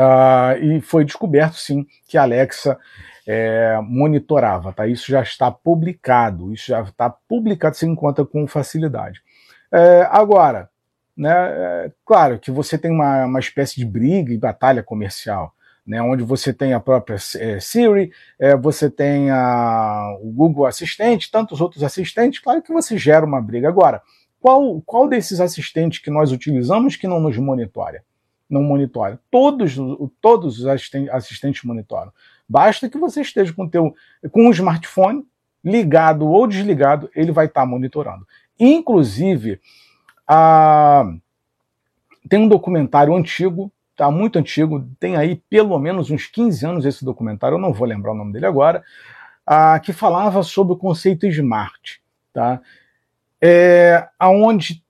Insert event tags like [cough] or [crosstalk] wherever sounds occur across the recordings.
Uh, e foi descoberto, sim, que a Alexa é, monitorava, tá? Isso já está publicado, isso já está publicado, se encontra com facilidade. É, agora, né, é, claro que você tem uma, uma espécie de briga e batalha comercial, né, onde você tem a própria é, Siri, é, você tem a, o Google Assistente, tantos outros assistentes, claro que você gera uma briga. Agora, qual, qual desses assistentes que nós utilizamos que não nos monitora? Não monitora. Todos, todos os assistentes, monitoram. Basta que você esteja com, teu, com um smartphone ligado ou desligado, ele vai estar monitorando. Inclusive, a, tem um documentário antigo, tá muito antigo, tem aí pelo menos uns 15 anos esse documentário, eu não vou lembrar o nome dele agora, a, que falava sobre o conceito smart, tá? é, aonde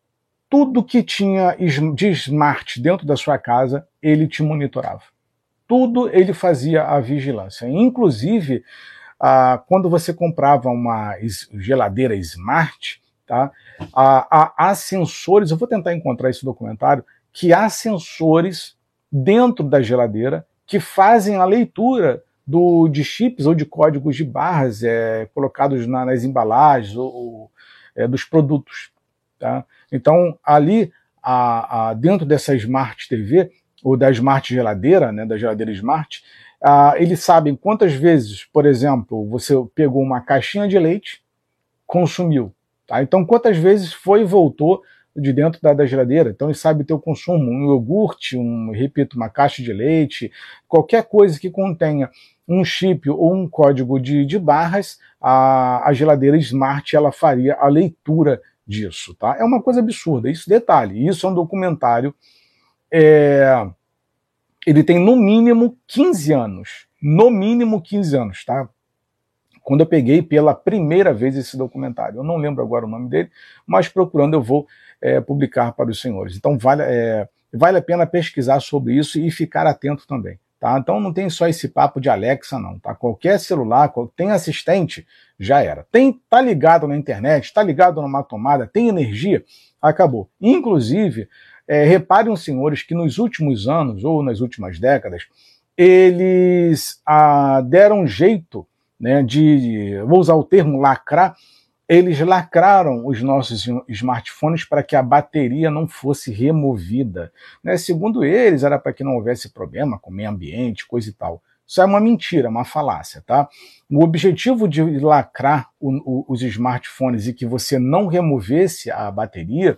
tudo que tinha de smart dentro da sua casa, ele te monitorava. Tudo ele fazia a vigilância. Inclusive, ah, quando você comprava uma geladeira smart, tá, há, há sensores, eu vou tentar encontrar esse documentário, que há sensores dentro da geladeira que fazem a leitura do, de chips ou de códigos de barras é, colocados na, nas embalagens ou, é, dos produtos. Tá? Então, ali, a, a, dentro dessa Smart TV, ou da Smart Geladeira, né, da geladeira Smart, a, eles sabem quantas vezes, por exemplo, você pegou uma caixinha de leite, consumiu. Tá? Então, quantas vezes foi e voltou de dentro da, da, geladeira. Então ele sabe o teu consumo, um iogurte, um, repito, uma caixa de leite, qualquer coisa que contenha um chip ou um código de, de barras, a, a geladeira Smart ela faria a leitura disso, tá? É uma coisa absurda. Isso detalhe. Isso é um documentário. É, ele tem no mínimo 15 anos. No mínimo 15 anos, tá? Quando eu peguei pela primeira vez esse documentário, eu não lembro agora o nome dele, mas procurando eu vou é, publicar para os senhores. Então vale, é, vale a pena pesquisar sobre isso e ficar atento também. Tá? Então não tem só esse papo de Alexa, não. Tá? Qualquer celular, tem assistente, já era. Tem, tá ligado na internet, tá ligado numa tomada, tem energia, acabou. Inclusive, é, reparem senhores que nos últimos anos, ou nas últimas décadas, eles ah, deram jeito né, de, vou usar o termo lacrar, eles lacraram os nossos smartphones para que a bateria não fosse removida. Né? Segundo eles, era para que não houvesse problema com o meio ambiente, coisa e tal. Isso é uma mentira, uma falácia, tá? O objetivo de lacrar o, o, os smartphones e que você não removesse a bateria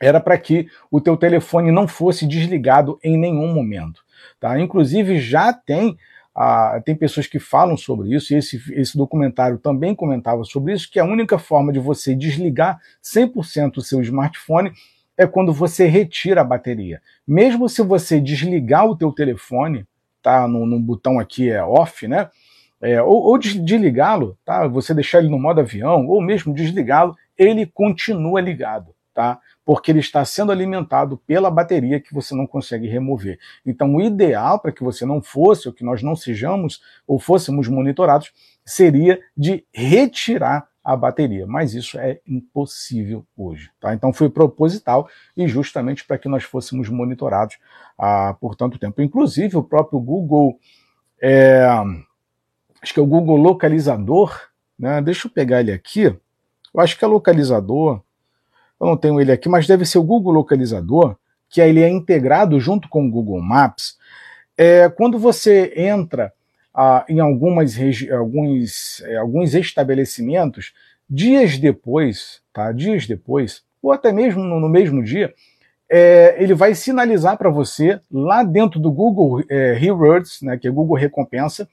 era para que o teu telefone não fosse desligado em nenhum momento, tá? Inclusive já tem ah, tem pessoas que falam sobre isso, e esse, esse documentário também comentava sobre isso, que a única forma de você desligar 100% o seu smartphone é quando você retira a bateria. Mesmo se você desligar o teu telefone, tá no, no botão aqui é off, né? É, ou, ou desligá-lo, tá? Você deixar ele no modo avião, ou mesmo desligá-lo, ele continua ligado, tá? Porque ele está sendo alimentado pela bateria que você não consegue remover. Então, o ideal para que você não fosse, ou que nós não sejamos, ou fôssemos monitorados, seria de retirar a bateria, mas isso é impossível hoje. Tá? Então foi proposital e justamente para que nós fôssemos monitorados ah, por tanto tempo. Inclusive o próprio Google, é, acho que é o Google Localizador, né? deixa eu pegar ele aqui, eu acho que é localizador, eu não tenho ele aqui, mas deve ser o Google Localizador, que ele é integrado junto com o Google Maps. É, quando você entra ah, em algumas alguns, é, alguns estabelecimentos, dias depois, tá? Dias depois, ou até mesmo no, no mesmo dia, é, ele vai sinalizar para você lá dentro do Google é, Rewards, né, que é Google Recompensa,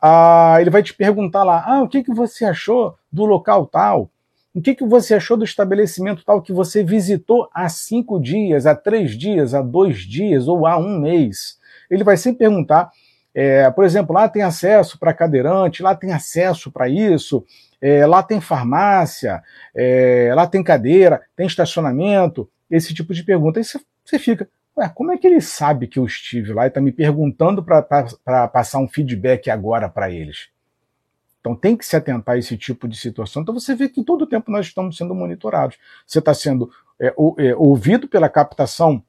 ah, ele vai te perguntar lá, ah, o que, que você achou do local tal? O que, que você achou do estabelecimento tal que você visitou há cinco dias, há três dias, há dois dias ou há um mês? Ele vai sempre perguntar, é, por exemplo, lá tem acesso para cadeirante, lá tem acesso para isso, é, lá tem farmácia, é, lá tem cadeira, tem estacionamento, esse tipo de pergunta. Aí você, fica, ué, como é que ele sabe que eu estive lá e está me perguntando para passar um feedback agora para eles? Então tem que se atentar a esse tipo de situação. Então você vê que todo o tempo nós estamos sendo monitorados. Você está sendo é, é, ouvido pela captação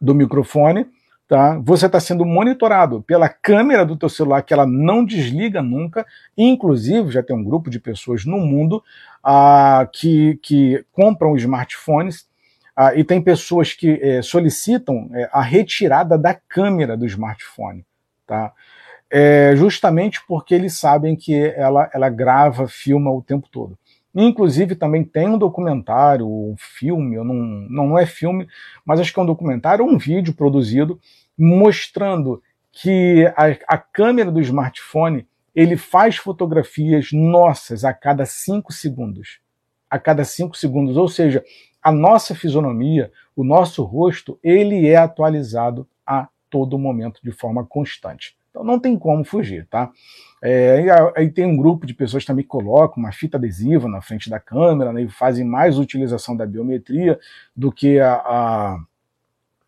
do microfone, Tá? Você está sendo monitorado pela câmera do teu celular, que ela não desliga nunca. Inclusive, já tem um grupo de pessoas no mundo ah, que, que compram smartphones ah, e tem pessoas que eh, solicitam eh, a retirada da câmera do smartphone. Tá? É, justamente porque eles sabem que ela, ela grava, filma o tempo todo. Inclusive, também tem um documentário, um filme, não, não é filme, mas acho que é um documentário, um vídeo produzido mostrando que a, a câmera do smartphone ele faz fotografias nossas a cada cinco segundos. A cada cinco segundos. Ou seja, a nossa fisionomia, o nosso rosto, ele é atualizado a todo momento de forma constante. Então não tem como fugir, tá? É, aí tem um grupo de pessoas que também colocam uma fita adesiva na frente da câmera né, e fazem mais utilização da biometria do que a, a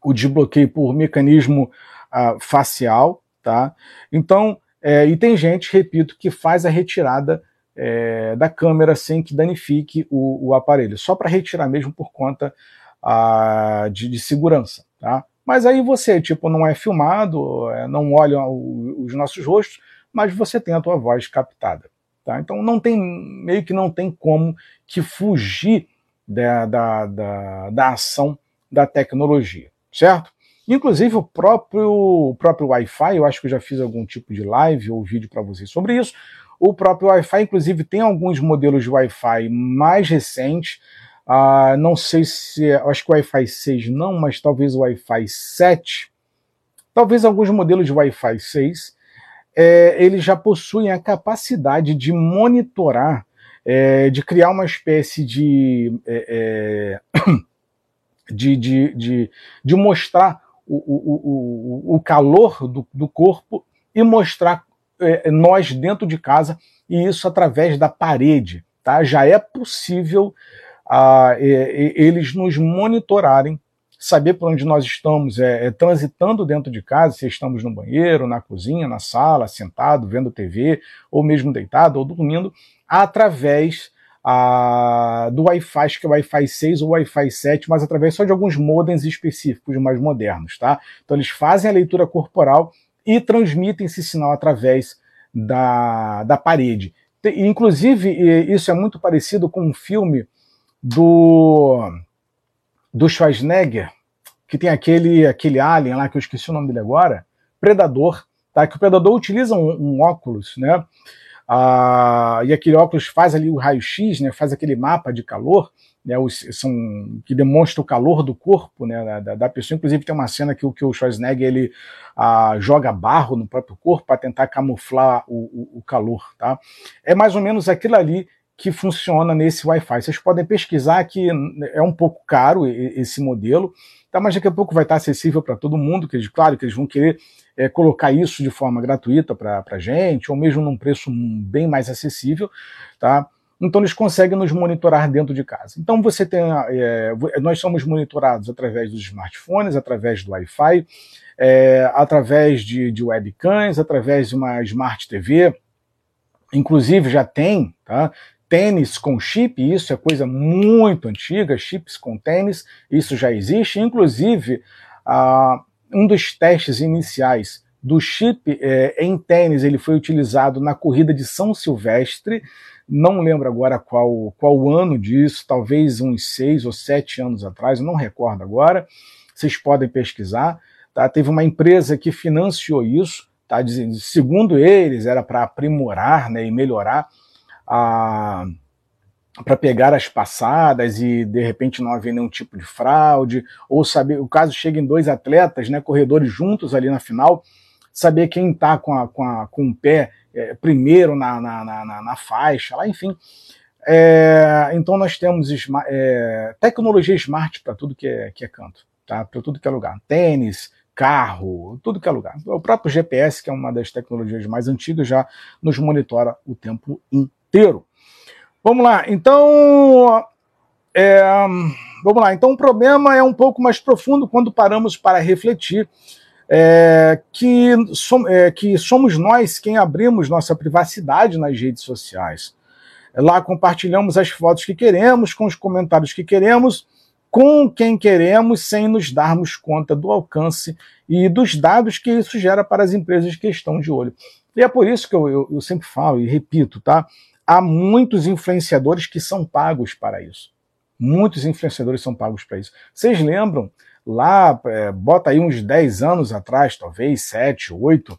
o desbloqueio por mecanismo uh, facial, tá? Então, é, e tem gente, repito, que faz a retirada é, da câmera sem que danifique o, o aparelho, só para retirar mesmo por conta uh, de, de, segurança, tá? Mas aí você, tipo, não é filmado, é, não olha os nossos rostos, mas você tem a tua voz captada, tá? Então não tem, meio que não tem como que fugir da, da, da, da ação da tecnologia certo? Inclusive o próprio, o próprio Wi-Fi, eu acho que eu já fiz algum tipo de live ou vídeo para vocês sobre isso. O próprio Wi-Fi, inclusive, tem alguns modelos de Wi-Fi mais recentes. Uh, não sei se. Acho que o Wi-Fi 6 não, mas talvez o Wi-Fi 7. Talvez alguns modelos de Wi-Fi 6. É, eles já possuem a capacidade de monitorar, é, de criar uma espécie de. É, é [clears throat] de, de, de, de mostrar o, o, o, o calor do, do corpo e mostrar é, nós dentro de casa, e isso através da parede. Tá? Já é possível ah, é, eles nos monitorarem, saber por onde nós estamos é, é, transitando dentro de casa, se estamos no banheiro, na cozinha, na sala, sentado, vendo TV, ou mesmo deitado ou dormindo, através a, do Wi-Fi, acho que é Wi-Fi 6 ou Wi-Fi 7, mas através só de alguns modems específicos mais modernos, tá? Então eles fazem a leitura corporal e transmitem esse sinal através da, da parede. Inclusive, isso é muito parecido com um filme do, do Schwarzenegger, que tem aquele, aquele alien lá, que eu esqueci o nome dele agora, Predador, tá? que o Predador utiliza um, um óculos, né? Ah, e aquele óculos faz ali o raio-x, né, faz aquele mapa de calor, né, os, são, que demonstra o calor do corpo né, da, da, pessoa. Inclusive tem uma cena que, que o Schwarzenegger ele, ah, joga barro no próprio corpo para tentar camuflar o, o, o, calor. Tá? É mais ou menos aquilo ali que funciona nesse Wi-Fi. Vocês podem pesquisar que é um pouco caro esse modelo, tá? mas daqui a pouco vai estar acessível para todo mundo, que eles, claro que eles vão querer é, colocar isso de forma gratuita para a gente, ou mesmo num preço bem mais acessível, tá? Então eles conseguem nos monitorar dentro de casa. Então você tem, é, nós somos monitorados através dos smartphones, através do Wi-Fi, é, através de, de webcams, através de uma Smart TV. Inclusive já tem, tá? Tênis com chip, isso é coisa muito antiga, chips com tênis, isso já existe. Inclusive, a, um dos testes iniciais do chip é, em tênis, ele foi utilizado na corrida de São Silvestre, não lembro agora qual, qual ano disso, talvez uns seis ou sete anos atrás, não recordo agora, vocês podem pesquisar. Tá? Teve uma empresa que financiou isso, tá? Dizendo, segundo eles, era para aprimorar né, e melhorar a para pegar as passadas e de repente não haver nenhum tipo de fraude, ou saber, o caso chega em dois atletas, né, corredores juntos ali na final, saber quem está com, a, com, a, com o pé é, primeiro na, na, na, na, faixa, lá, enfim. É, então nós temos é, tecnologia smart para tudo que é, que é canto, tá? para tudo que é lugar. Tênis, carro, tudo que é lugar. O próprio GPS, que é uma das tecnologias mais antigas, já nos monitora o tempo inteiro. Vamos lá, então. É, vamos lá, então o problema é um pouco mais profundo quando paramos para refletir é, que, som, é, que somos nós quem abrimos nossa privacidade nas redes sociais. Lá compartilhamos as fotos que queremos, com os comentários que queremos, com quem queremos sem nos darmos conta do alcance e dos dados que isso gera para as empresas que estão de olho. E é por isso que eu, eu, eu sempre falo e repito, tá? Há muitos influenciadores que são pagos para isso. Muitos influenciadores são pagos para isso. Vocês lembram? Lá, é, bota aí uns 10 anos atrás, talvez 7, 8,